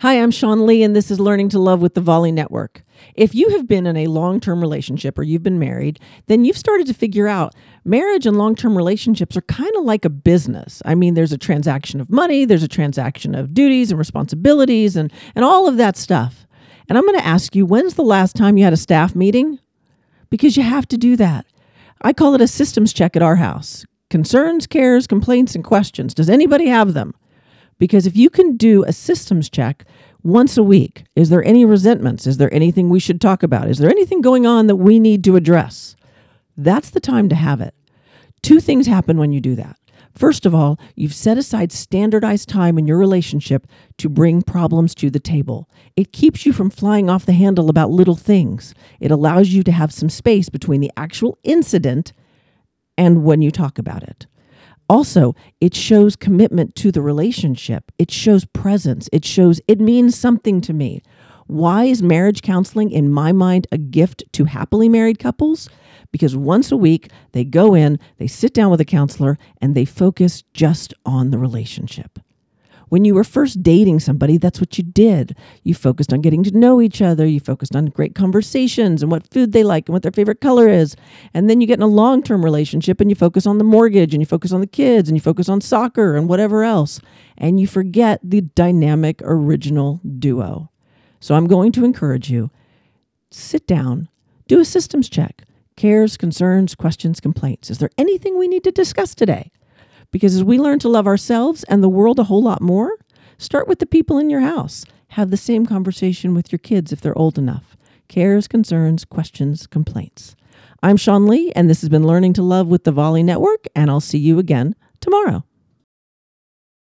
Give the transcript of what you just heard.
Hi, I'm Sean Lee, and this is Learning to Love with the Volley Network. If you have been in a long term relationship or you've been married, then you've started to figure out marriage and long term relationships are kind of like a business. I mean, there's a transaction of money, there's a transaction of duties and responsibilities, and, and all of that stuff. And I'm going to ask you, when's the last time you had a staff meeting? Because you have to do that. I call it a systems check at our house concerns, cares, complaints, and questions. Does anybody have them? Because if you can do a systems check once a week, is there any resentments? Is there anything we should talk about? Is there anything going on that we need to address? That's the time to have it. Two things happen when you do that. First of all, you've set aside standardized time in your relationship to bring problems to the table. It keeps you from flying off the handle about little things. It allows you to have some space between the actual incident and when you talk about it. Also, it shows commitment to the relationship. It shows presence. It shows it means something to me. Why is marriage counseling, in my mind, a gift to happily married couples? Because once a week, they go in, they sit down with a counselor, and they focus just on the relationship. When you were first dating somebody, that's what you did. You focused on getting to know each other. You focused on great conversations and what food they like and what their favorite color is. And then you get in a long term relationship and you focus on the mortgage and you focus on the kids and you focus on soccer and whatever else. And you forget the dynamic original duo. So I'm going to encourage you sit down, do a systems check cares, concerns, questions, complaints. Is there anything we need to discuss today? Because as we learn to love ourselves and the world a whole lot more, start with the people in your house. Have the same conversation with your kids if they're old enough. Cares, concerns, questions, complaints. I'm Sean Lee, and this has been Learning to Love with the Volley Network, and I'll see you again tomorrow.